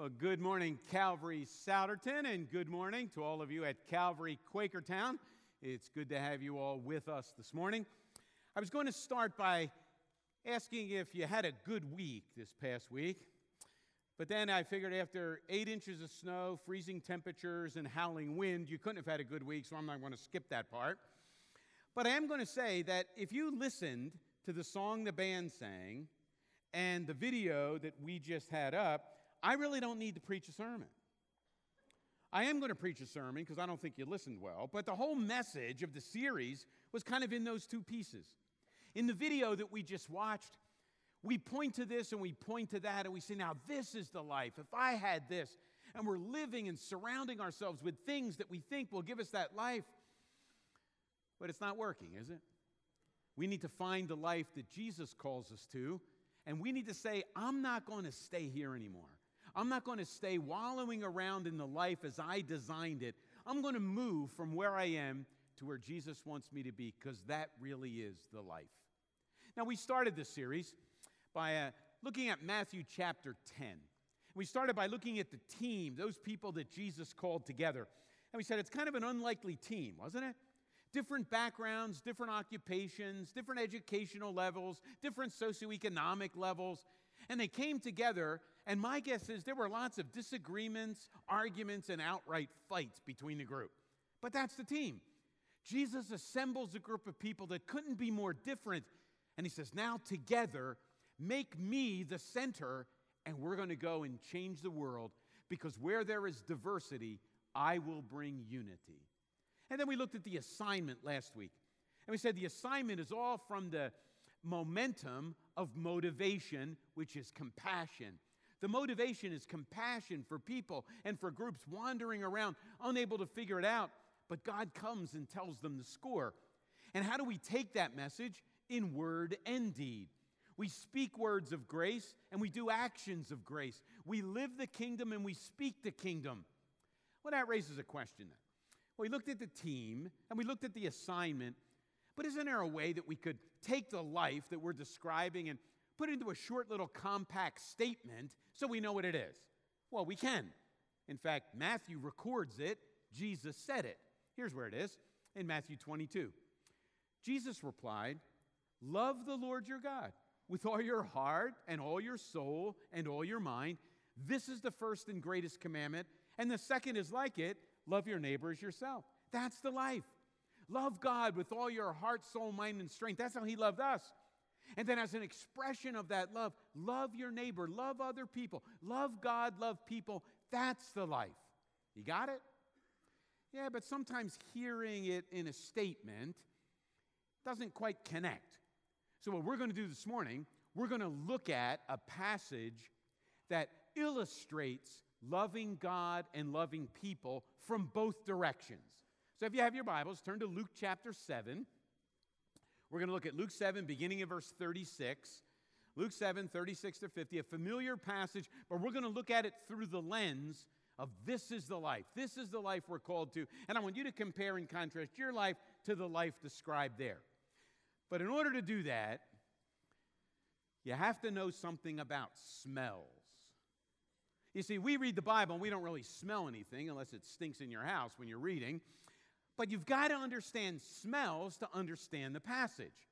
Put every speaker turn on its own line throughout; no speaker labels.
Well, good morning, Calvary Souderton, and good morning to all of you at Calvary Quakertown. It's good to have you all with us this morning. I was going to start by asking if you had a good week this past week, but then I figured after eight inches of snow, freezing temperatures, and howling wind, you couldn't have had a good week, so I'm not going to skip that part. But I am going to say that if you listened to the song the band sang and the video that we just had up, I really don't need to preach a sermon. I am going to preach a sermon because I don't think you listened well, but the whole message of the series was kind of in those two pieces. In the video that we just watched, we point to this and we point to that and we say, now this is the life. If I had this, and we're living and surrounding ourselves with things that we think will give us that life, but it's not working, is it? We need to find the life that Jesus calls us to, and we need to say, I'm not going to stay here anymore. I'm not going to stay wallowing around in the life as I designed it. I'm going to move from where I am to where Jesus wants me to be because that really is the life. Now, we started this series by uh, looking at Matthew chapter 10. We started by looking at the team, those people that Jesus called together. And we said it's kind of an unlikely team, wasn't it? Different backgrounds, different occupations, different educational levels, different socioeconomic levels. And they came together and my guess is there were lots of disagreements, arguments, and outright fights between the group. But that's the team. Jesus assembles a group of people that couldn't be more different. And he says, Now together, make me the center, and we're going to go and change the world because where there is diversity, I will bring unity. And then we looked at the assignment last week. And we said the assignment is all from the momentum of motivation, which is compassion. The motivation is compassion for people and for groups wandering around, unable to figure it out, but God comes and tells them the score. And how do we take that message? In word and deed. We speak words of grace and we do actions of grace. We live the kingdom and we speak the kingdom. Well, that raises a question then. Well, we looked at the team and we looked at the assignment, but isn't there a way that we could take the life that we're describing and put it into a short little compact statement so we know what it is? Well, we can. In fact, Matthew records it. Jesus said it. Here's where it is in Matthew 22. Jesus replied, Love the Lord your God with all your heart and all your soul and all your mind. This is the first and greatest commandment. And the second is like it love your neighbor as yourself. That's the life. Love God with all your heart, soul, mind, and strength. That's how He loved us. And then, as an expression of that love, love your neighbor, love other people, love God, love people. That's the life. You got it? Yeah, but sometimes hearing it in a statement doesn't quite connect. So, what we're going to do this morning, we're going to look at a passage that illustrates loving God and loving people from both directions. So, if you have your Bibles, turn to Luke chapter 7. We're going to look at Luke 7, beginning in verse 36. Luke 7, 36 to 50, a familiar passage, but we're going to look at it through the lens of this is the life. This is the life we're called to. And I want you to compare and contrast your life to the life described there. But in order to do that, you have to know something about smells. You see, we read the Bible and we don't really smell anything unless it stinks in your house when you're reading. But you've got to understand smells to understand the passage.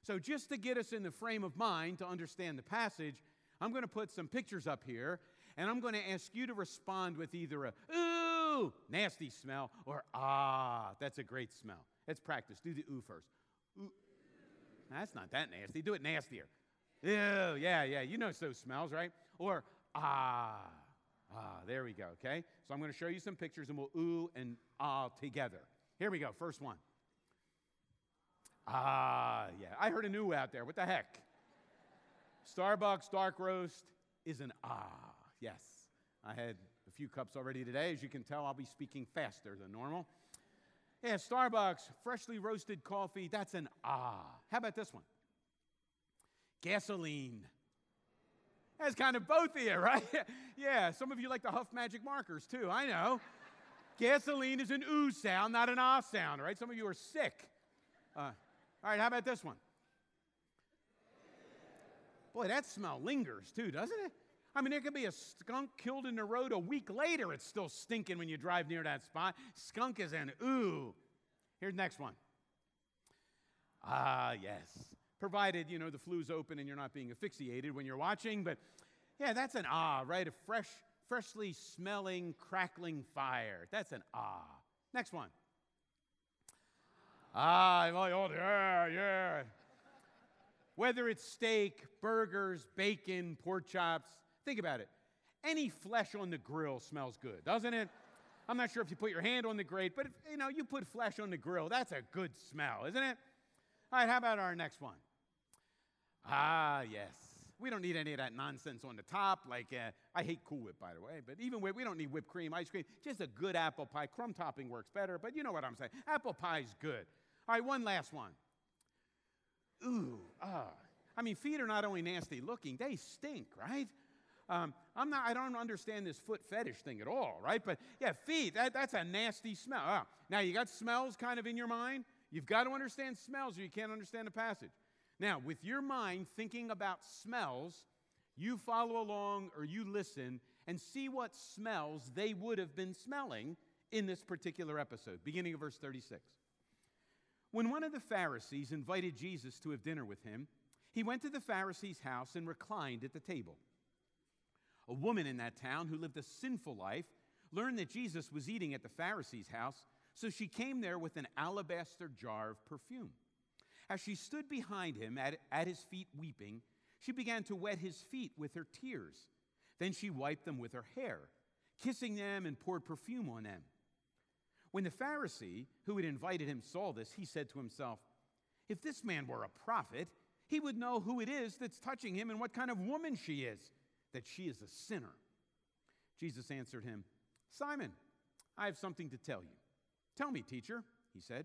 So, just to get us in the frame of mind to understand the passage, I'm going to put some pictures up here, and I'm going to ask you to respond with either a ooh, nasty smell, or ah, that's a great smell. Let's practice. Do the ooh first. Ooh. That's not that nasty. Do it nastier. Ew, yeah, yeah. You know those smells, right? Or ah, ah, there we go, okay? So I'm going to show you some pictures, and we'll ooh and ah together. Here we go, first one. Ah, yeah. I heard a new out there. What the heck? Starbucks dark roast is an ah. Yes. I had a few cups already today. As you can tell, I'll be speaking faster than normal. Yeah, Starbucks, freshly roasted coffee, that's an ah. How about this one? Gasoline. That's kind of both of you, right? yeah, some of you like to huff magic markers too, I know. Gasoline is an ooh sound, not an ah sound, right? Some of you are sick. Uh, all right, how about this one? Boy, that smell lingers too, doesn't it? I mean, there could be a skunk killed in the road a week later. It's still stinking when you drive near that spot. Skunk is an ooh. Here's next one. Ah, yes. Provided, you know, the flue's open and you're not being asphyxiated when you're watching. But yeah, that's an ah, right? A fresh, freshly smelling, crackling fire. That's an ah. Next one. Ah, oh, yeah, yeah. Whether it's steak, burgers, bacon, pork chops, think about it. Any flesh on the grill smells good, doesn't it? I'm not sure if you put your hand on the grate, but if, you know, you put flesh on the grill, that's a good smell, isn't it? All right, how about our next one? Ah, yes. We don't need any of that nonsense on the top. Like, uh, I hate Cool Whip, by the way, but even with, we don't need whipped cream, ice cream. Just a good apple pie. Crumb topping works better, but you know what I'm saying. Apple pie's good. All right, one last one. Ooh, ah. I mean, feet are not only nasty looking, they stink, right? Um, I'm not, I don't understand this foot fetish thing at all, right? But yeah, feet, that, that's a nasty smell. Ah. Now, you got smells kind of in your mind. You've got to understand smells or you can't understand the passage. Now, with your mind thinking about smells, you follow along or you listen and see what smells they would have been smelling in this particular episode, beginning of verse 36. When one of the Pharisees invited Jesus to have dinner with him, he went to the Pharisee's house and reclined at the table. A woman in that town who lived a sinful life learned that Jesus was eating at the Pharisee's house, so she came there with an alabaster jar of perfume. As she stood behind him at, at his feet weeping, she began to wet his feet with her tears. Then she wiped them with her hair, kissing them and poured perfume on them. When the Pharisee who had invited him saw this, he said to himself, If this man were a prophet, he would know who it is that's touching him and what kind of woman she is, that she is a sinner. Jesus answered him, Simon, I have something to tell you. Tell me, teacher, he said.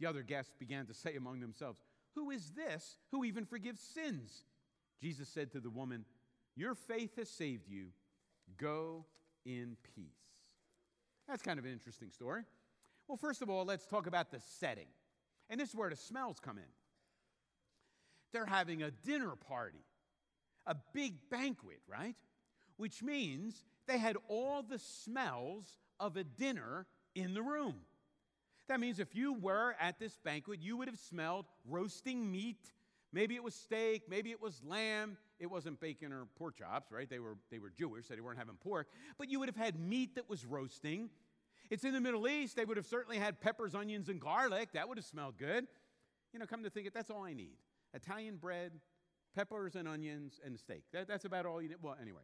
The other guests began to say among themselves, Who is this who even forgives sins? Jesus said to the woman, Your faith has saved you. Go in peace. That's kind of an interesting story. Well, first of all, let's talk about the setting. And this is where the smells come in. They're having a dinner party, a big banquet, right? Which means they had all the smells of a dinner in the room. That means if you were at this banquet, you would have smelled roasting meat. Maybe it was steak, maybe it was lamb. It wasn't bacon or pork chops, right? They were, they were Jewish, so they weren't having pork. But you would have had meat that was roasting. It's in the Middle East. They would have certainly had peppers, onions, and garlic. That would have smelled good. You know, come to think of it, that's all I need Italian bread, peppers and onions, and steak. That, that's about all you need. Well, anyway,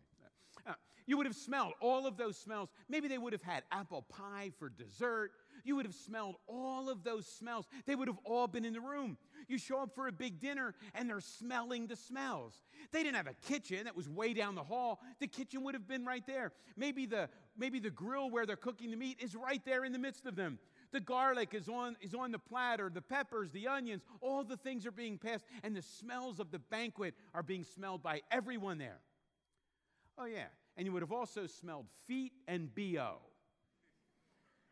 uh, you would have smelled all of those smells. Maybe they would have had apple pie for dessert. You would have smelled all of those smells. They would have all been in the room. You show up for a big dinner and they're smelling the smells. They didn't have a kitchen that was way down the hall. The kitchen would have been right there. Maybe the, maybe the grill where they're cooking the meat is right there in the midst of them. The garlic is on, is on the platter, the peppers, the onions, all the things are being passed, and the smells of the banquet are being smelled by everyone there. Oh, yeah. And you would have also smelled feet and BO.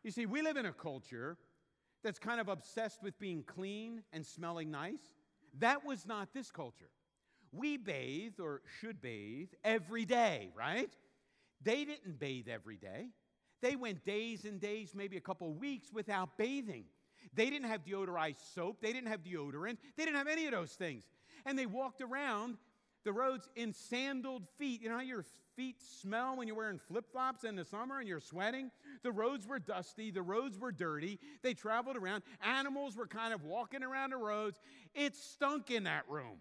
You see, we live in a culture that's kind of obsessed with being clean and smelling nice. That was not this culture. We bathe or should bathe every day, right? They didn't bathe every day. They went days and days, maybe a couple weeks without bathing. They didn't have deodorized soap. They didn't have deodorant. They didn't have any of those things. And they walked around the roads in sandaled feet. You know how your feet smell when you're wearing flip flops in the summer and you're sweating. The roads were dusty, the roads were dirty. They traveled around. Animals were kind of walking around the roads. It stunk in that room.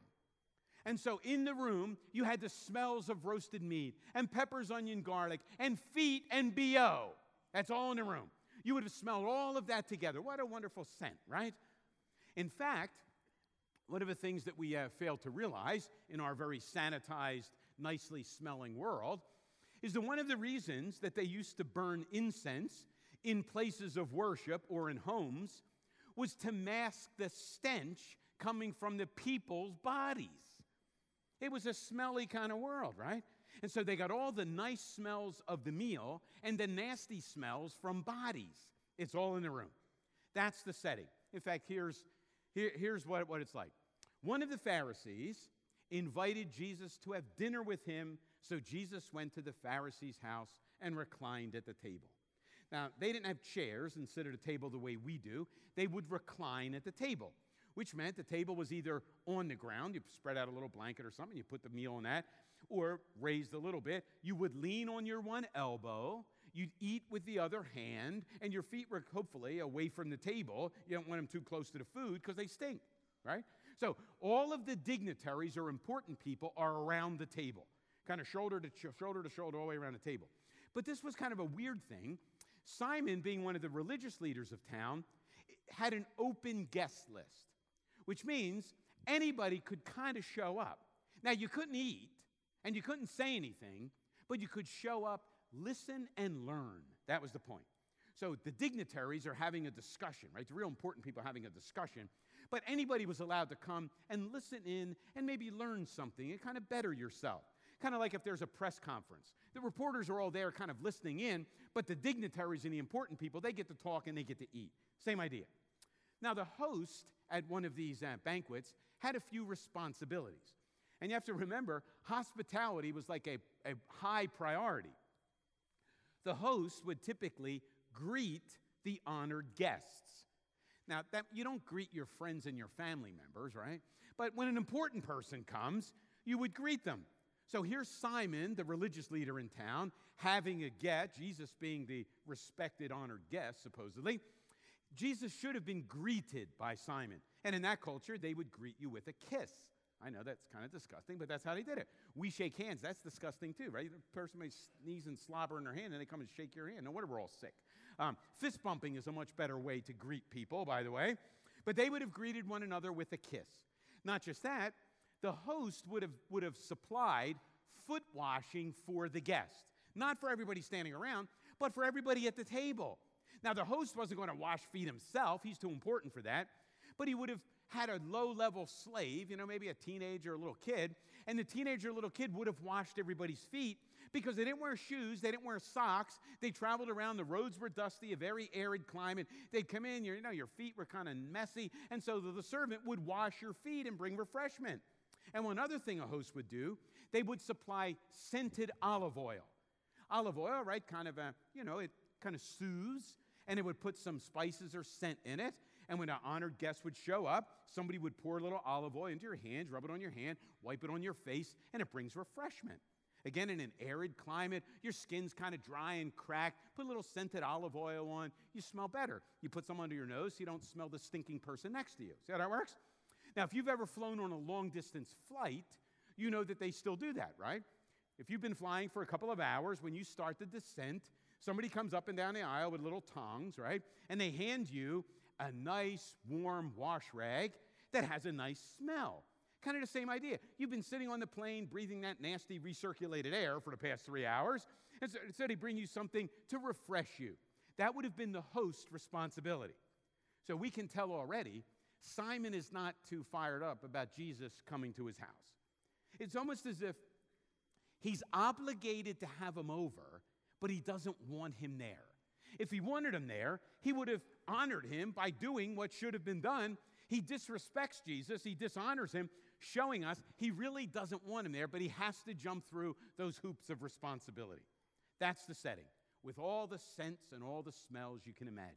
And so in the room, you had the smells of roasted meat and peppers, onion, garlic, and feet and BO. That's all in the room. You would have smelled all of that together. What a wonderful scent, right? In fact, one of the things that we have failed to realize in our very sanitized, nicely smelling world is that one of the reasons that they used to burn incense in places of worship or in homes was to mask the stench coming from the people's bodies. It was a smelly kind of world, right? And so they got all the nice smells of the meal and the nasty smells from bodies. It's all in the room. That's the setting. In fact, here's, here, here's what, what it's like. One of the Pharisees invited Jesus to have dinner with him, so Jesus went to the Pharisee's house and reclined at the table. Now, they didn't have chairs and sit at a table the way we do. They would recline at the table, which meant the table was either on the ground, you spread out a little blanket or something, you put the meal on that, or raised a little bit. You would lean on your one elbow, you'd eat with the other hand, and your feet were hopefully away from the table. You don't want them too close to the food because they stink, right? So all of the dignitaries or important people are around the table, kind of shoulder to sh- shoulder to shoulder all the way around the table. But this was kind of a weird thing. Simon, being one of the religious leaders of town, had an open guest list, which means anybody could kind of show up. Now, you couldn't eat and you couldn't say anything, but you could show up, listen, and learn. That was the point. So the dignitaries are having a discussion, right? The real important people are having a discussion. But anybody was allowed to come and listen in and maybe learn something and kind of better yourself. Kind of like if there's a press conference. The reporters are all there kind of listening in, but the dignitaries and the important people, they get to talk and they get to eat. Same idea. Now, the host at one of these uh, banquets had a few responsibilities. And you have to remember, hospitality was like a, a high priority. The host would typically greet the honored guests. Now, that, you don't greet your friends and your family members, right? But when an important person comes, you would greet them. So here's Simon, the religious leader in town, having a get, Jesus being the respected, honored guest, supposedly. Jesus should have been greeted by Simon. And in that culture, they would greet you with a kiss. I know that's kind of disgusting, but that's how they did it. We shake hands. That's disgusting too, right? The person may sneeze and slobber in their hand and they come and shake your hand. No wonder we're all sick. Um, fist bumping is a much better way to greet people, by the way. But they would have greeted one another with a kiss. Not just that, the host would have, would have supplied foot washing for the guest. Not for everybody standing around, but for everybody at the table. Now, the host wasn't going to wash feet himself, he's too important for that. But he would have had a low level slave, you know, maybe a teenager or a little kid, and the teenager or little kid would have washed everybody's feet because they didn't wear shoes, they didn't wear socks. They traveled around, the roads were dusty, a very arid climate. They'd come in, you know, your feet were kind of messy, and so the, servant would wash your feet and bring refreshment. And one other thing a host would do, they would supply scented olive oil. Olive oil, right, kind of a, you know, it kind of soothes, and it would put some spices or scent in it. And when an honored guest would show up, somebody would pour a little olive oil into your hands, rub it on your hand, wipe it on your face, and it brings refreshment. Again, in an arid climate, your skin's kind of dry and cracked. Put a little scented olive oil on, you smell better. You put some under your nose so you don't smell the stinking person next to you. See how that works? Now, if you've ever flown on a long distance flight, you know that they still do that, right? If you've been flying for a couple of hours, when you start the descent, somebody comes up and down the aisle with little tongs, right? And they hand you a nice warm wash rag that has a nice smell. Kind of the same idea. You've been sitting on the plane breathing that nasty recirculated air for the past three hours, and so, so they bring you something to refresh you. That would have been the host's responsibility. So we can tell already Simon is not too fired up about Jesus coming to his house. It's almost as if he's obligated to have him over, but he doesn't want him there. If he wanted him there, he would have honored him by doing what should have been done. He disrespects Jesus, he dishonors him, showing us he really doesn't want him there, but he has to jump through those hoops of responsibility. That's the setting, with all the scents and all the smells you can imagine.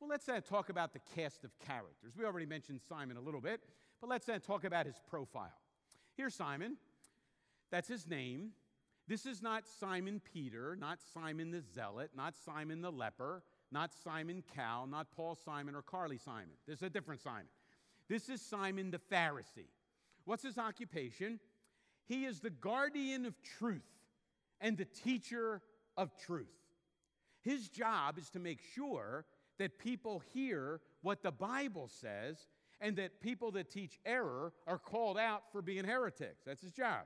Well, let's uh, talk about the cast of characters. We already mentioned Simon a little bit, but let's uh, talk about his profile. Here's Simon. That's his name. This is not Simon Peter, not Simon the Zealot, not Simon the leper, not Simon Cowell, not Paul Simon or Carly Simon. This is a different Simon. This is Simon the Pharisee. What's his occupation? He is the guardian of truth and the teacher of truth. His job is to make sure that people hear what the Bible says and that people that teach error are called out for being heretics. That's his job.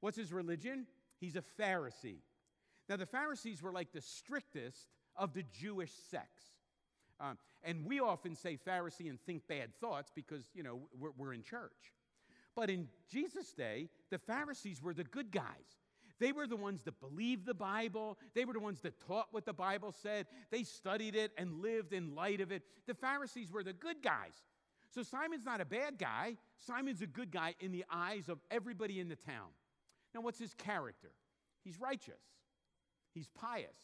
What's his religion? He's a Pharisee. Now, the Pharisees were like the strictest of the Jewish sects. Um, and we often say Pharisee and think bad thoughts because, you know, we're, we're in church. But in Jesus' day, the Pharisees were the good guys. They were the ones that believed the Bible. They were the ones that taught what the Bible said. They studied it and lived in light of it. The Pharisees were the good guys. So Simon's not a bad guy. Simon's a good guy in the eyes of everybody in the town. Now, what's his character? He's righteous, he's pious,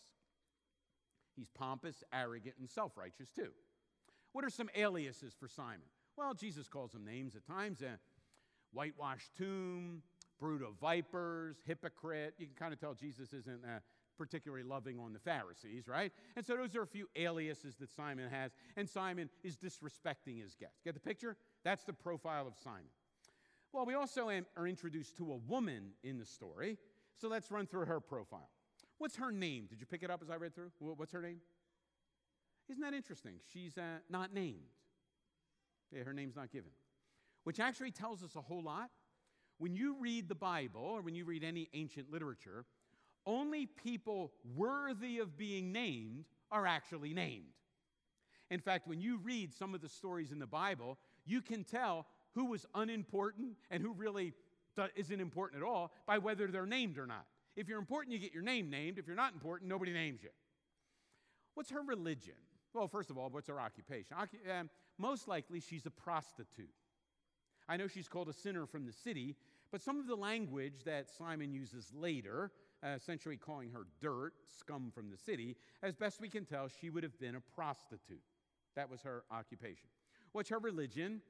he's pompous, arrogant, and self righteous too. What are some aliases for Simon? Well, Jesus calls him names at times. Uh, whitewashed tomb, brood of vipers, hypocrite. You can kind of tell Jesus isn't uh, particularly loving on the Pharisees, right? And so those are a few aliases that Simon has, and Simon is disrespecting his guests. Get the picture? That's the profile of Simon. Well, we also am, are introduced to a woman in the story, so let's run through her profile. What's her name? Did you pick it up as I read through? What's her name? Isn't that interesting? She's uh, not named. Yeah, her name's not given, which actually tells us a whole lot when you read the Bible or when you read any ancient literature, only people worthy of being named are actually named. In fact, when you read some of the stories in the Bible, you can tell who was unimportant and who really isn't important at all by whether they're named or not. If you're important, you get your name named. If you're not important, nobody names you. What's her religion? Well, first of all, what's her occupation? Occu- um, most likely, she's a prostitute. I know she's called a sinner from the city, but some of the language that Simon uses later, uh, essentially calling her dirt, scum from the city, as best we can tell, she would have been a prostitute. That was her occupation. What's her religion?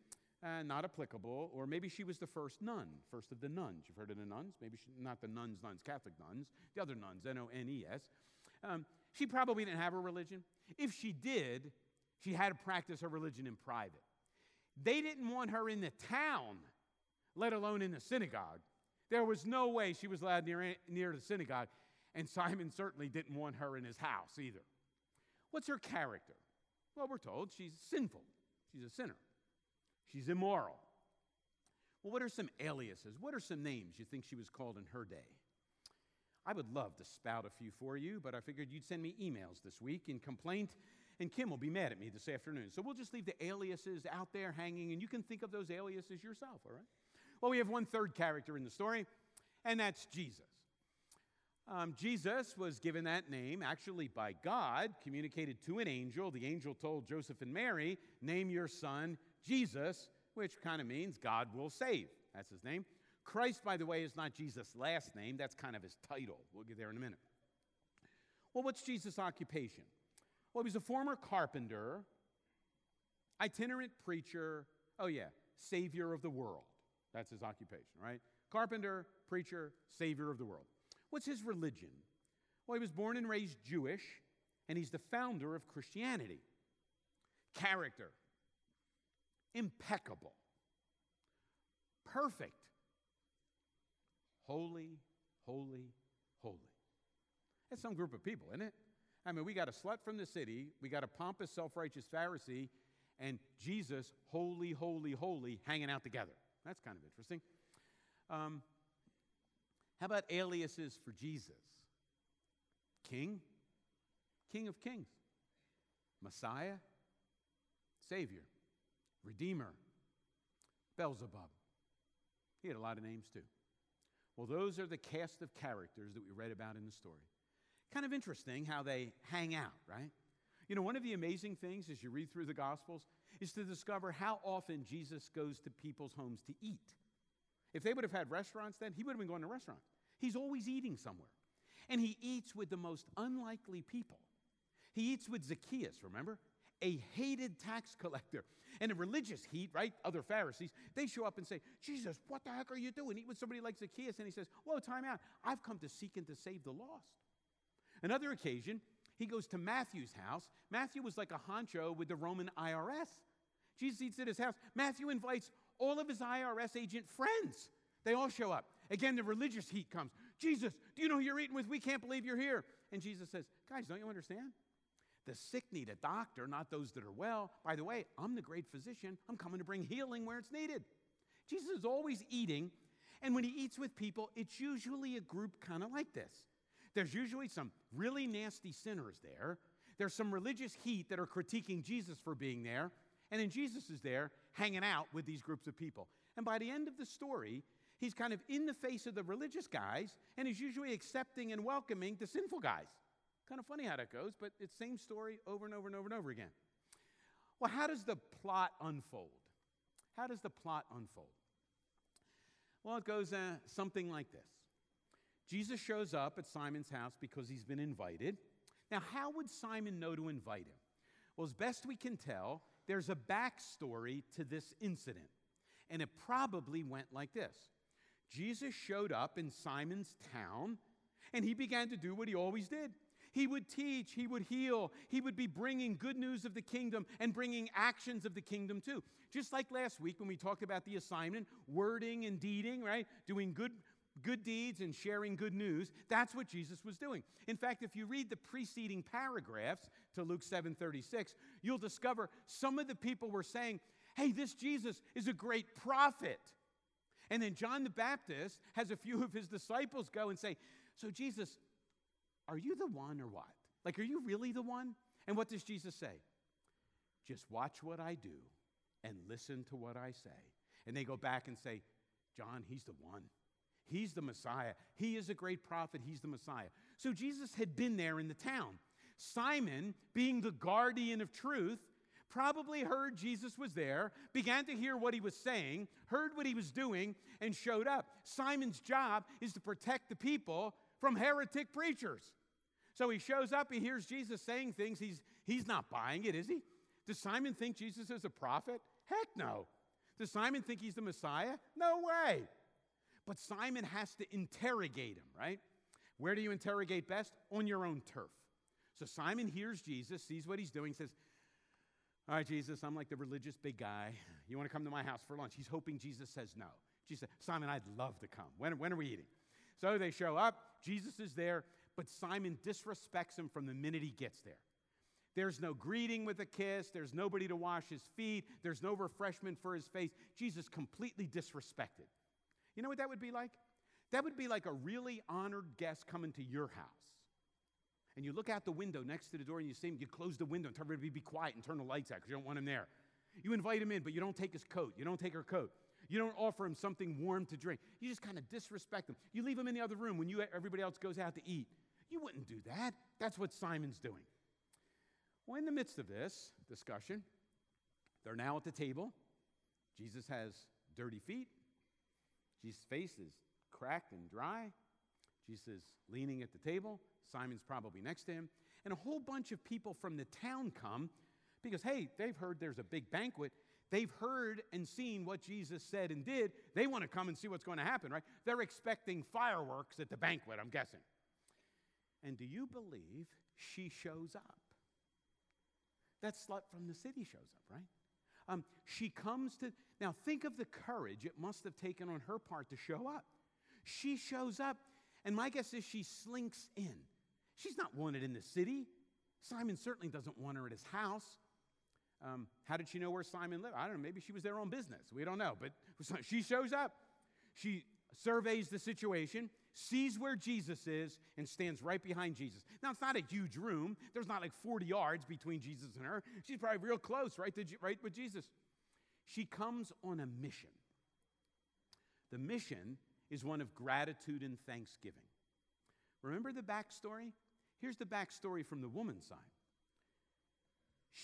Uh, not applicable, or maybe she was the first nun, first of the nuns. You've heard of the nuns? Maybe she, not the nuns, nuns, Catholic nuns, the other nuns, N O N E S. Um, she probably didn't have a religion. If she did, she had to practice her religion in private. They didn't want her in the town, let alone in the synagogue. There was no way she was allowed near, near the synagogue, and Simon certainly didn't want her in his house either. What's her character? Well, we're told she's sinful, she's a sinner, she's immoral. Well, what are some aliases? What are some names you think she was called in her day? I would love to spout a few for you, but I figured you'd send me emails this week in complaint and Kim will be mad at me this afternoon. So we'll just leave the aliases out there hanging, and you can think of those aliases yourself, all right? Well, we have one third character in the story, and that's Jesus. Um, Jesus was given that name actually by God, communicated to an angel. The angel told Joseph and Mary, Name your son Jesus, which kind of means God will save. That's his name. Christ, by the way, is not Jesus' last name, that's kind of his title. We'll get there in a minute. Well, what's Jesus' occupation? Well, he was a former carpenter, itinerant preacher. Oh, yeah, savior of the world. That's his occupation, right? Carpenter, preacher, savior of the world. What's his religion? Well, he was born and raised Jewish, and he's the founder of Christianity. Character, impeccable, perfect, holy, holy, holy. That's some group of people, isn't it? I mean, we got a slut from the city, we got a pompous, self righteous Pharisee, and Jesus, holy, holy, holy, hanging out together. That's kind of interesting. Um, how about aliases for Jesus? King, King of Kings, Messiah, Savior, Redeemer, Beelzebub. He had a lot of names too. Well, those are the cast of characters that we read about in the story. Kind of interesting how they hang out, right? You know, one of the amazing things as you read through the Gospels is to discover how often Jesus goes to people's homes to eat. If they would have had restaurants then, he would have been going to restaurants. He's always eating somewhere. And he eats with the most unlikely people. He eats with Zacchaeus, remember? A hated tax collector. And a religious heat, right? Other Pharisees, they show up and say, Jesus, what the heck are you doing? Eat with somebody like Zacchaeus. And he says, Whoa, time out. I've come to seek and to save the lost. Another occasion, he goes to Matthew's house. Matthew was like a honcho with the Roman IRS. Jesus eats at his house. Matthew invites all of his IRS agent friends. They all show up. Again, the religious heat comes. Jesus, do you know who you're eating with? We can't believe you're here. And Jesus says, Guys, don't you understand? The sick need a doctor, not those that are well. By the way, I'm the great physician. I'm coming to bring healing where it's needed. Jesus is always eating, and when he eats with people, it's usually a group kind of like this. There's usually some really nasty sinners there. There's some religious heat that are critiquing Jesus for being there. And then Jesus is there hanging out with these groups of people. And by the end of the story, he's kind of in the face of the religious guys and is usually accepting and welcoming the sinful guys. Kind of funny how that goes, but it's same story over and over and over and over again. Well, how does the plot unfold? How does the plot unfold? Well, it goes uh, something like this Jesus shows up at Simon's house because he's been invited. Now, how would Simon know to invite him? Well, as best we can tell, there's a backstory to this incident. And it probably went like this Jesus showed up in Simon's town, and he began to do what he always did he would teach, he would heal, he would be bringing good news of the kingdom and bringing actions of the kingdom too. Just like last week when we talked about the assignment, wording and deeding, right? Doing good good deeds and sharing good news that's what jesus was doing in fact if you read the preceding paragraphs to luke 7.36 you'll discover some of the people were saying hey this jesus is a great prophet and then john the baptist has a few of his disciples go and say so jesus are you the one or what? Like, are you really the one? And what does Jesus say? Just watch what I do and listen to what I say. And they go back and say, John, he's the one. He's the Messiah. He is a great prophet. He's the Messiah. So Jesus had been there in the town. Simon, being the guardian of truth, probably heard Jesus was there, began to hear what he was saying, heard what he was doing, and showed up. Simon's job is to protect the people from heretic preachers. So he shows up, he hears Jesus saying things, he's, he's not buying it, is he? Does Simon think Jesus is a prophet? Heck no. Does Simon think he's the Messiah? No way. But Simon has to interrogate him, right? Where do you interrogate best? On your own turf. So Simon hears Jesus, sees what he's doing, says, All right, Jesus, I'm like the religious big guy. You want to come to my house for lunch? He's hoping Jesus says no. Jesus, Simon, I'd love to come. When, when are we eating? So they show up. Jesus is there, but Simon disrespects him from the minute he gets there. There's no greeting with a kiss. There's nobody to wash his feet. There's no refreshment for his face. Jesus completely disrespected. You know what that would be like? That would be like a really honored guest coming to your house. And you look out the window next to the door and you see him, you close the window and tell everybody to be quiet and turn the lights out because you don't want him there. You invite him in, but you don't take his coat. You don't take her coat. You don't offer him something warm to drink. You just kind of disrespect him. You leave him in the other room when you, everybody else goes out to eat. You wouldn't do that. That's what Simon's doing. Well, in the midst of this discussion, they're now at the table. Jesus has dirty feet. Jesus' face is cracked and dry. Jesus is leaning at the table. Simon's probably next to him. And a whole bunch of people from the town come because, hey, they've heard there's a big banquet They've heard and seen what Jesus said and did. They want to come and see what's going to happen, right? They're expecting fireworks at the banquet, I'm guessing. And do you believe she shows up? That slut from the city shows up, right? Um, she comes to, now think of the courage it must have taken on her part to show up. She shows up, and my guess is she slinks in. She's not wanted in the city. Simon certainly doesn't want her at his house. Um, how did she know where Simon lived? I don't know. Maybe she was there on business. We don't know. But she shows up. She surveys the situation, sees where Jesus is, and stands right behind Jesus. Now, it's not a huge room. There's not like 40 yards between Jesus and her. She's probably real close, right, to, right with Jesus. She comes on a mission. The mission is one of gratitude and thanksgiving. Remember the backstory? Here's the backstory from the woman's side.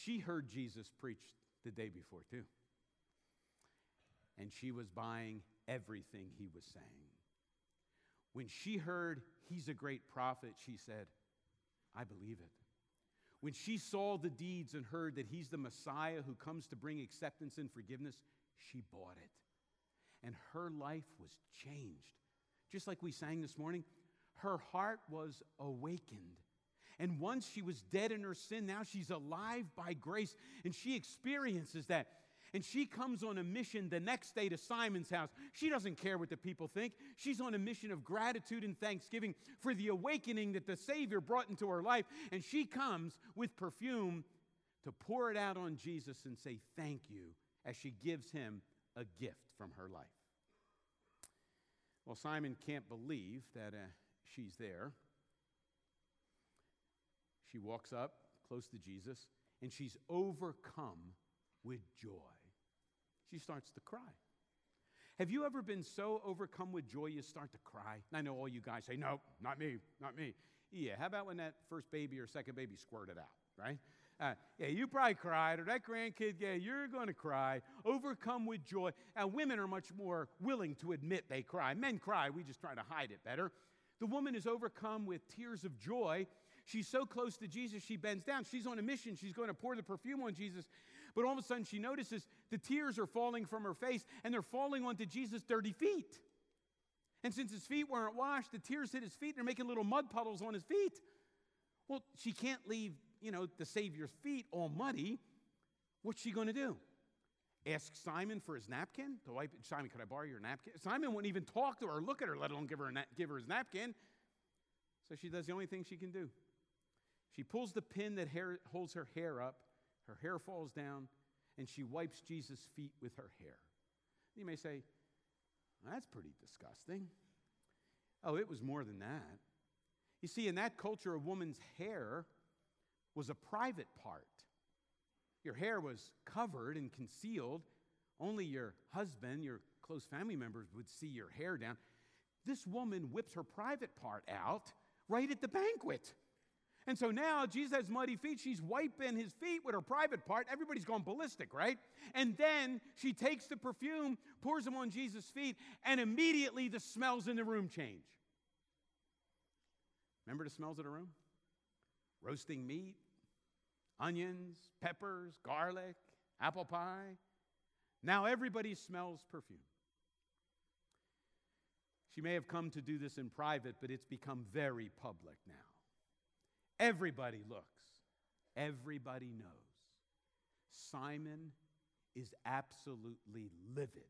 She heard Jesus preach the day before, too. And she was buying everything he was saying. When she heard he's a great prophet, she said, I believe it. when she saw the deeds and heard that he's the Messiah who comes to bring acceptance and forgiveness, she bought it. And her life was changed. Just like we sang this morning, her heart was awakened. And once she was dead in her sin, now she's alive by grace. And she experiences that. And she comes on a mission the next day to Simon's house. She doesn't care what the people think. She's on a mission of gratitude and thanksgiving for the awakening that the Savior brought into her life. And she comes with perfume to pour it out on Jesus and say thank you as she gives him a gift from her life. Well, Simon can't believe that uh, she's there. She walks up close to Jesus and she's overcome with joy she starts to cry. Have you ever been so overcome with joy you start to cry? I know all you guys say, no, not me, not me. Yeah, how about when that first baby or second baby squirted out, right? Uh, yeah, you probably cried, or that grandkid, yeah, you're going to cry, overcome with joy. And women are much more willing to admit they cry. Men cry, we just try to hide it better. The woman is overcome with tears of joy. She's so close to Jesus, she bends down. She's on a mission. She's going to pour the perfume on Jesus. But all of a sudden, she notices the tears are falling from her face and they're falling onto Jesus' dirty feet. And since his feet weren't washed, the tears hit his feet and they're making little mud puddles on his feet. Well, she can't leave, you know, the Savior's feet all muddy. What's she going to do? Ask Simon for his napkin to wipe. It. Simon, could I borrow your napkin? Simon wouldn't even talk to her or look at her, let alone give her, na- give her his napkin. So she does the only thing she can do. She pulls the pin that hair, holds her hair up her hair falls down, and she wipes Jesus' feet with her hair. You may say, that's pretty disgusting. Oh, it was more than that. You see, in that culture, a woman's hair was a private part. Your hair was covered and concealed. Only your husband, your close family members would see your hair down. This woman whips her private part out right at the banquet. And so now Jesus has muddy feet. She's wiping his feet with her private part. Everybody's going ballistic, right? And then she takes the perfume, pours them on Jesus' feet, and immediately the smells in the room change. Remember the smells of the room? Roasting meat, onions, peppers, garlic, apple pie. Now everybody smells perfume. She may have come to do this in private, but it's become very public now. Everybody looks, everybody knows. Simon is absolutely livid.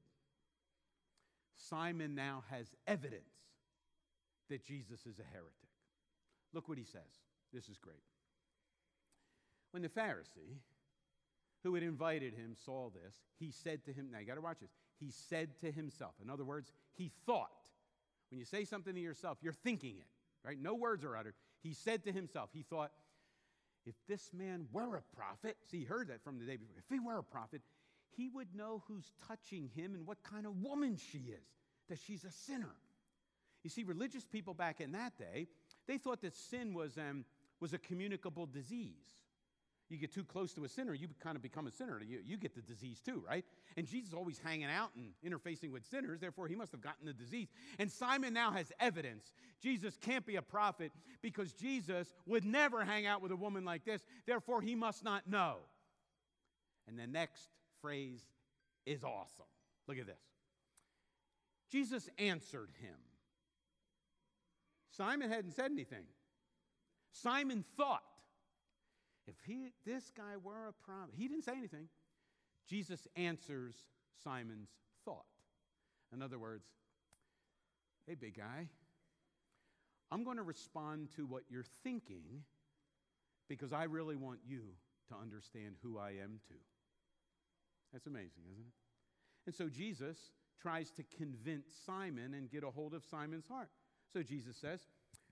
Simon now has evidence that Jesus is a heretic. Look what he says. This is great. When the Pharisee who had invited him saw this, he said to him, now you got to watch this. He said to himself, in other words, he thought. When you say something to yourself, you're thinking it, right? No words are uttered. He said to himself, he thought, if this man were a prophet, see, he heard that from the day before. If he were a prophet, he would know who's touching him and what kind of woman she is, that she's a sinner. You see, religious people back in that day, they thought that sin was, um, was a communicable disease you get too close to a sinner, you kind of become a sinner. You, you get the disease too, right? And Jesus is always hanging out and interfacing with sinners, therefore, he must have gotten the disease. And Simon now has evidence. Jesus can't be a prophet because Jesus would never hang out with a woman like this, therefore, he must not know. And the next phrase is awesome. Look at this Jesus answered him. Simon hadn't said anything. Simon thought, if he, this guy were a prophet, he didn't say anything. Jesus answers Simon's thought. In other words, hey, big guy, I'm going to respond to what you're thinking because I really want you to understand who I am too. That's amazing, isn't it? And so Jesus tries to convince Simon and get a hold of Simon's heart. So Jesus says,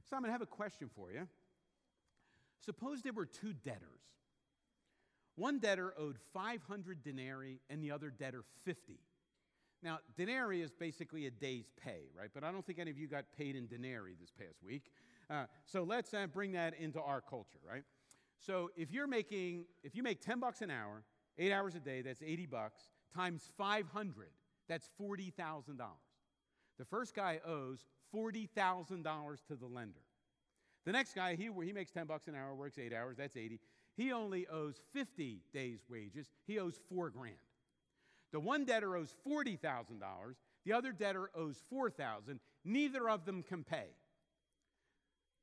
Simon, I have a question for you. Suppose there were two debtors. One debtor owed 500 denarii and the other debtor 50. Now, denarii is basically a day's pay, right? But I don't think any of you got paid in denarii this past week. Uh, so let's uh, bring that into our culture, right? So if you're making, if you make 10 bucks an hour, eight hours a day, that's 80 bucks, times 500, that's $40,000. The first guy owes $40,000 to the lender. The next guy, he, he makes 10 bucks an hour, works eight hours, that's 80. he only owes 50 days' wages. He owes four grand. The one debtor owes $40,000. The other debtor owes 4000 Neither of them can pay.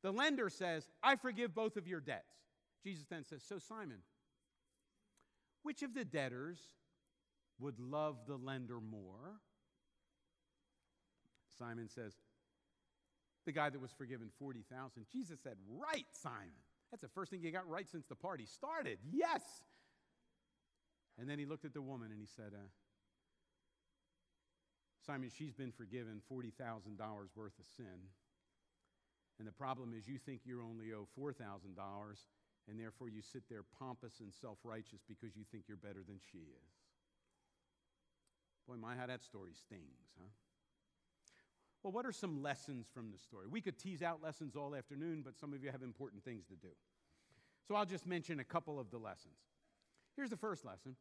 The lender says, I forgive both of your debts. Jesus then says, So, Simon, which of the debtors would love the lender more? Simon says, The guy that was forgiven 40,000. Jesus said, Right, Simon. That's the first thing you got right since the party started. Yes. And then he looked at the woman and he said, uh, Simon, she's been forgiven $40,000 worth of sin. And the problem is, you think you're only owe $4,000, and therefore you sit there pompous and self righteous because you think you're better than she is. Boy, my, how that story stings, huh? Well, what are some lessons from the story? We could tease out lessons all afternoon, but some of you have important things to do. So I'll just mention a couple of the lessons. Here's the first lesson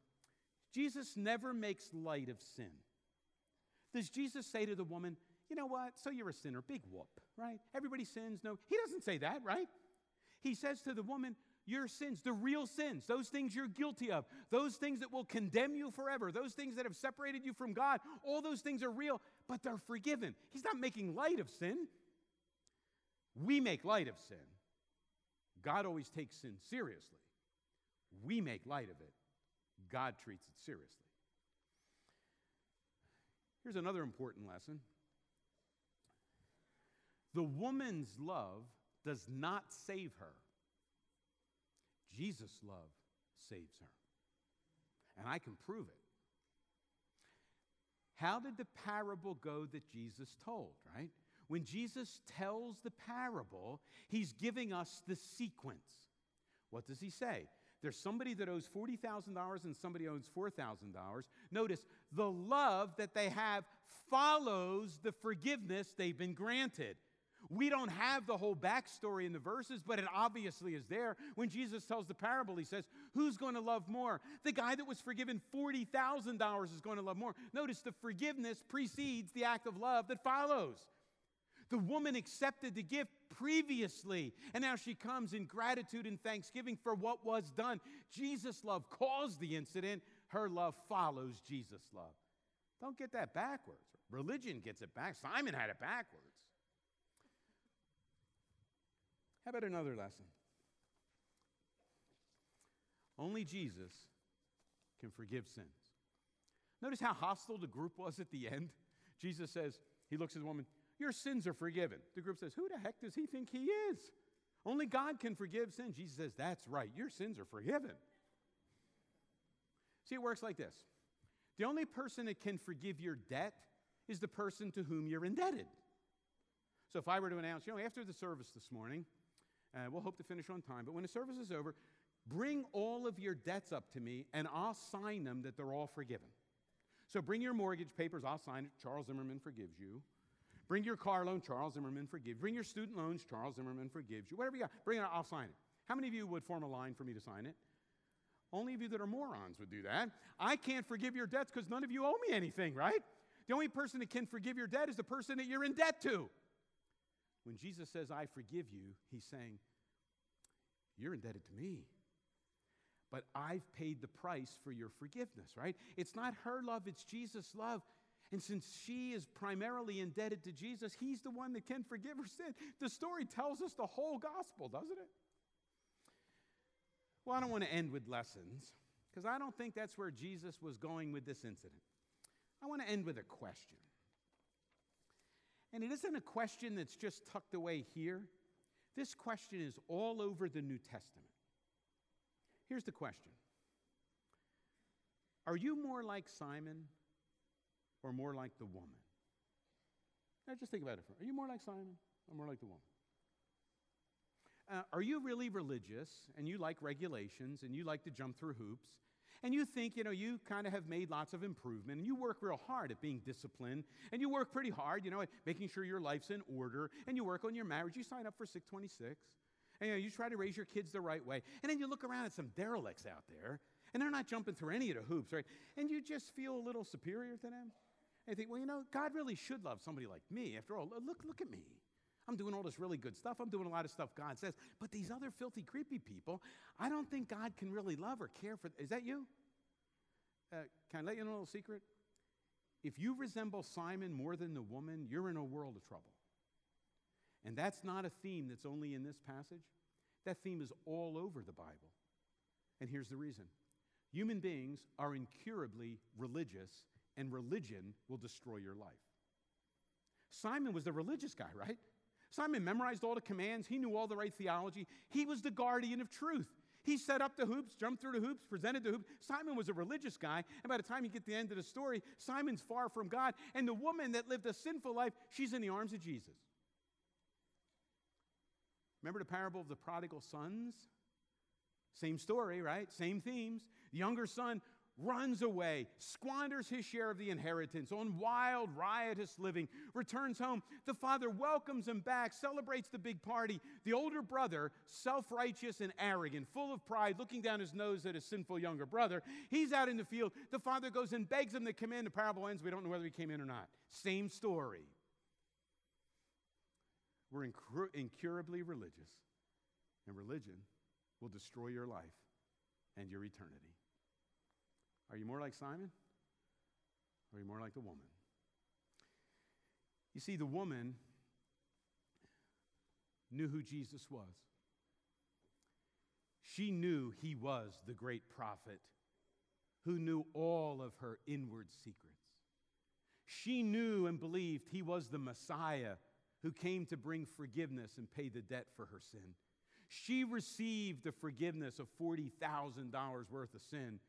Jesus never makes light of sin. Does Jesus say to the woman, you know what? So you're a sinner. Big whoop, right? Everybody sins. No, he doesn't say that, right? He says to the woman, your sins, the real sins, those things you're guilty of, those things that will condemn you forever, those things that have separated you from God, all those things are real, but they're forgiven. He's not making light of sin. We make light of sin. God always takes sin seriously. We make light of it. God treats it seriously. Here's another important lesson the woman's love does not save her Jesus' love saves her. And I can prove it. How did the parable go that Jesus told, right? When Jesus tells the parable, he's giving us the sequence. What does he say? There's somebody that owes $40,000 and somebody owes $4,000. Notice the love that they have follows the forgiveness they've been granted. We don't have the whole backstory in the verses, but it obviously is there. When Jesus tells the parable, he says, Who's going to love more? The guy that was forgiven $40,000 is going to love more. Notice the forgiveness precedes the act of love that follows. The woman accepted the gift previously, and now she comes in gratitude and thanksgiving for what was done. Jesus' love caused the incident, her love follows Jesus' love. Don't get that backwards. Religion gets it back. Simon had it backwards. How about another lesson? Only Jesus can forgive sins. Notice how hostile the group was at the end. Jesus says, He looks at the woman, Your sins are forgiven. The group says, Who the heck does he think he is? Only God can forgive sins. Jesus says, That's right, your sins are forgiven. See, it works like this the only person that can forgive your debt is the person to whom you're indebted. So if I were to announce, you know, after the service this morning, uh, we'll hope to finish on time. But when the service is over, bring all of your debts up to me and I'll sign them that they're all forgiven. So bring your mortgage papers, I'll sign it. Charles Zimmerman forgives you. Bring your car loan, Charles Zimmerman forgives. Bring your student loans, Charles Zimmerman forgives you. Whatever you got, bring it, I'll sign it. How many of you would form a line for me to sign it? Only of you that are morons would do that. I can't forgive your debts because none of you owe me anything, right? The only person that can forgive your debt is the person that you're in debt to. When Jesus says, I forgive you, he's saying, You're indebted to me. But I've paid the price for your forgiveness, right? It's not her love, it's Jesus' love. And since she is primarily indebted to Jesus, he's the one that can forgive her sin. The story tells us the whole gospel, doesn't it? Well, I don't want to end with lessons because I don't think that's where Jesus was going with this incident. I want to end with a question. And it isn't a question that's just tucked away here. This question is all over the New Testament. Here's the question Are you more like Simon or more like the woman? Now, just think about it. Are you more like Simon or more like the woman? Uh, are you really religious and you like regulations and you like to jump through hoops and you think, you know, you kind of have made lots of improvement, and you work real hard at being disciplined, and you work pretty hard, you know, at making sure your life's in order, and you work on your marriage, you sign up for 626, and you, know, you try to raise your kids the right way, and then you look around at some derelicts out there, and they're not jumping through any of the hoops, right? And you just feel a little superior to them. And you think, well, you know, God really should love somebody like me. After all, look, look at me. I'm doing all this really good stuff. I'm doing a lot of stuff God says. But these other filthy, creepy people, I don't think God can really love or care for. Is that you? Uh, can I let you know a little secret? If you resemble Simon more than the woman, you're in a world of trouble. And that's not a theme that's only in this passage. That theme is all over the Bible. And here's the reason human beings are incurably religious, and religion will destroy your life. Simon was the religious guy, right? Simon memorized all the commands, he knew all the right theology, he was the guardian of truth. He set up the hoops, jumped through the hoops, presented the hoops. Simon was a religious guy, and by the time you get to the end of the story, Simon's far from God. And the woman that lived a sinful life, she's in the arms of Jesus. Remember the parable of the prodigal sons? Same story, right? Same themes. The younger son runs away, squanders his share of the inheritance on wild, riotous living, returns home. The father welcomes him back, celebrates the big party. The older brother, self righteous and arrogant, full of pride, looking down his nose at his sinful younger brother, he's out in the field. The father goes and begs him to come in. The parable ends. We don't know whether he came in or not. Same story. We're incur- incurably religious, and religion will destroy your life and your eternity. Are you more like Simon? Or are you more like the woman? You see, the woman knew who Jesus was. She knew he was the great prophet who knew all of her inward secrets. She knew and believed he was the Messiah who came to bring forgiveness and pay the debt for her sin. She received the forgiveness of $40,000 worth of sin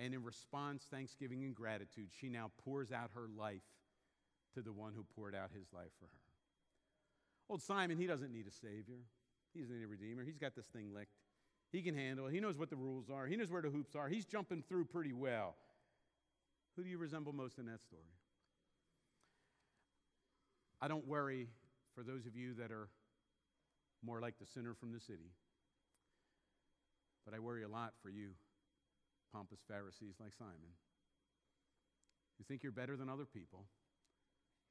and in response, thanksgiving and gratitude, she now pours out her life to the one who poured out his life for her. Old Simon, he doesn't need a Savior, he doesn't need a Redeemer. He's got this thing licked. He can handle it. He knows what the rules are. He knows where the hoops are. He's jumping through pretty well. Who do you resemble most in that story? I don't worry for those of you that are more like the sinner from the city, but I worry a lot for you pompous Pharisees like Simon. You think you're better than other people.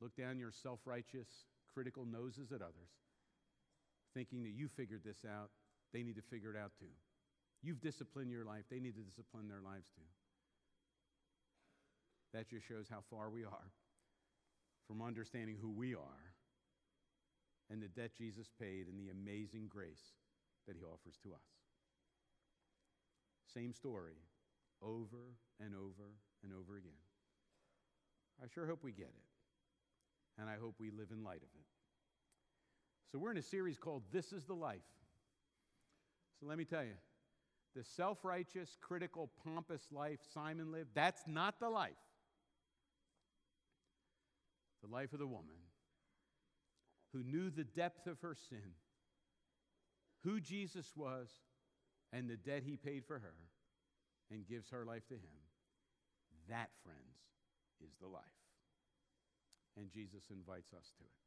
Look down your self righteous, critical noses at others, thinking that you figured this out. They need to figure it out too. You've disciplined your life, they need to discipline their lives too. That just shows how far we are from understanding who we are and the debt Jesus paid and the amazing grace that he offers to us. Same story, over and over and over again. I sure hope we get it, and I hope we live in light of it. So, we're in a series called This is the Life. So, let me tell you the self righteous, critical, pompous life Simon lived, that's not the life. The life of the woman who knew the depth of her sin, who Jesus was, and the debt he paid for her and gives her life to Him, that, friends, is the life. And Jesus invites us to it.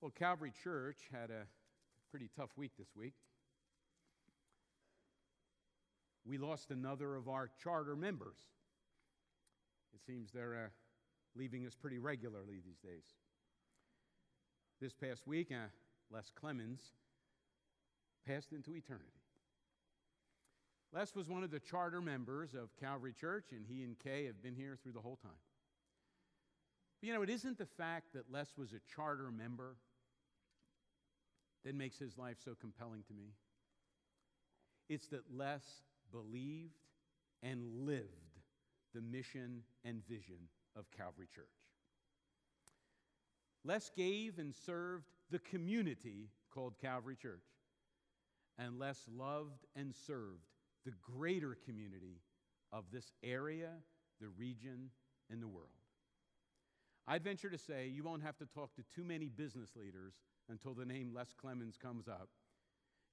Well, Calvary Church had a pretty tough week this week. We lost another of our charter members. It seems they're uh, leaving us pretty regularly these days. This past week, uh, Les Clemens, passed into eternity. Les was one of the charter members of Calvary Church, and he and Kay have been here through the whole time. But you know, it isn't the fact that Les was a charter member that makes his life so compelling to me. It's that Les believed and lived the mission and vision of Calvary Church. Les gave and served the community called Calvary Church, and Les loved and served the greater community of this area, the region, and the world. I'd venture to say you won't have to talk to too many business leaders until the name Les Clemens comes up.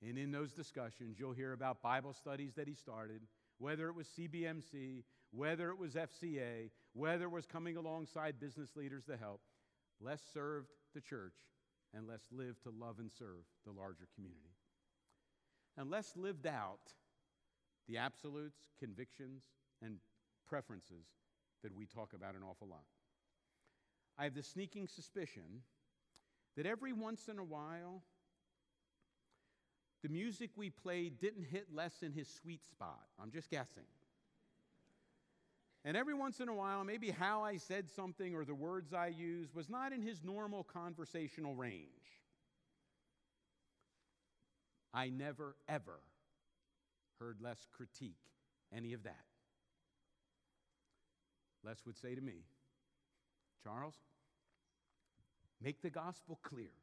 And in those discussions, you'll hear about Bible studies that he started, whether it was CBMC, whether it was FCA, whether it was coming alongside business leaders to help. Les served the church and Les live to love and serve the larger community. And Les lived out the absolutes, convictions, and preferences that we talk about an awful lot. I have the sneaking suspicion that every once in a while, the music we played didn't hit Les in his sweet spot. I'm just guessing. And every once in a while, maybe how I said something or the words I used was not in his normal conversational range. I never, ever heard Les critique any of that. Les would say to me, Charles, make the gospel clear,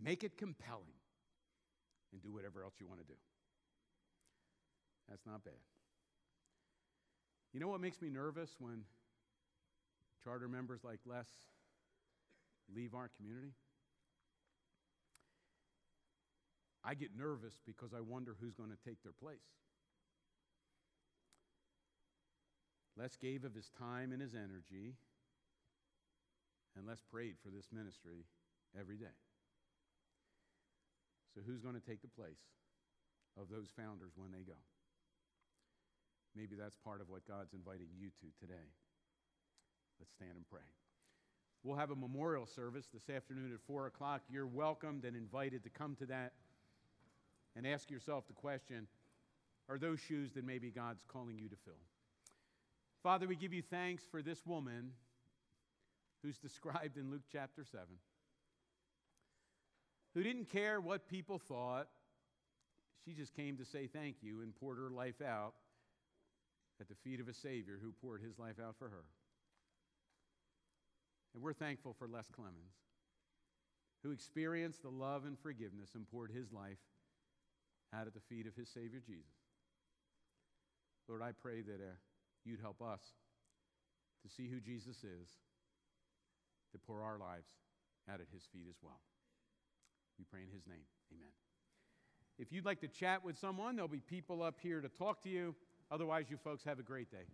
make it compelling, and do whatever else you want to do. That's not bad. You know what makes me nervous when charter members like Les leave our community? I get nervous because I wonder who's going to take their place. Les gave of his time and his energy, and Les prayed for this ministry every day. So, who's going to take the place of those founders when they go? Maybe that's part of what God's inviting you to today. Let's stand and pray. We'll have a memorial service this afternoon at 4 o'clock. You're welcomed and invited to come to that and ask yourself the question are those shoes that maybe God's calling you to fill? Father, we give you thanks for this woman who's described in Luke chapter 7, who didn't care what people thought. She just came to say thank you and poured her life out at the feet of a Savior who poured his life out for her. And we're thankful for Les Clemens, who experienced the love and forgiveness and poured his life out at the feet of his Savior Jesus. Lord, I pray that. Uh, you'd help us to see who Jesus is, to pour our lives out at his feet as well. We pray in his name. Amen. If you'd like to chat with someone, there'll be people up here to talk to you. Otherwise, you folks have a great day.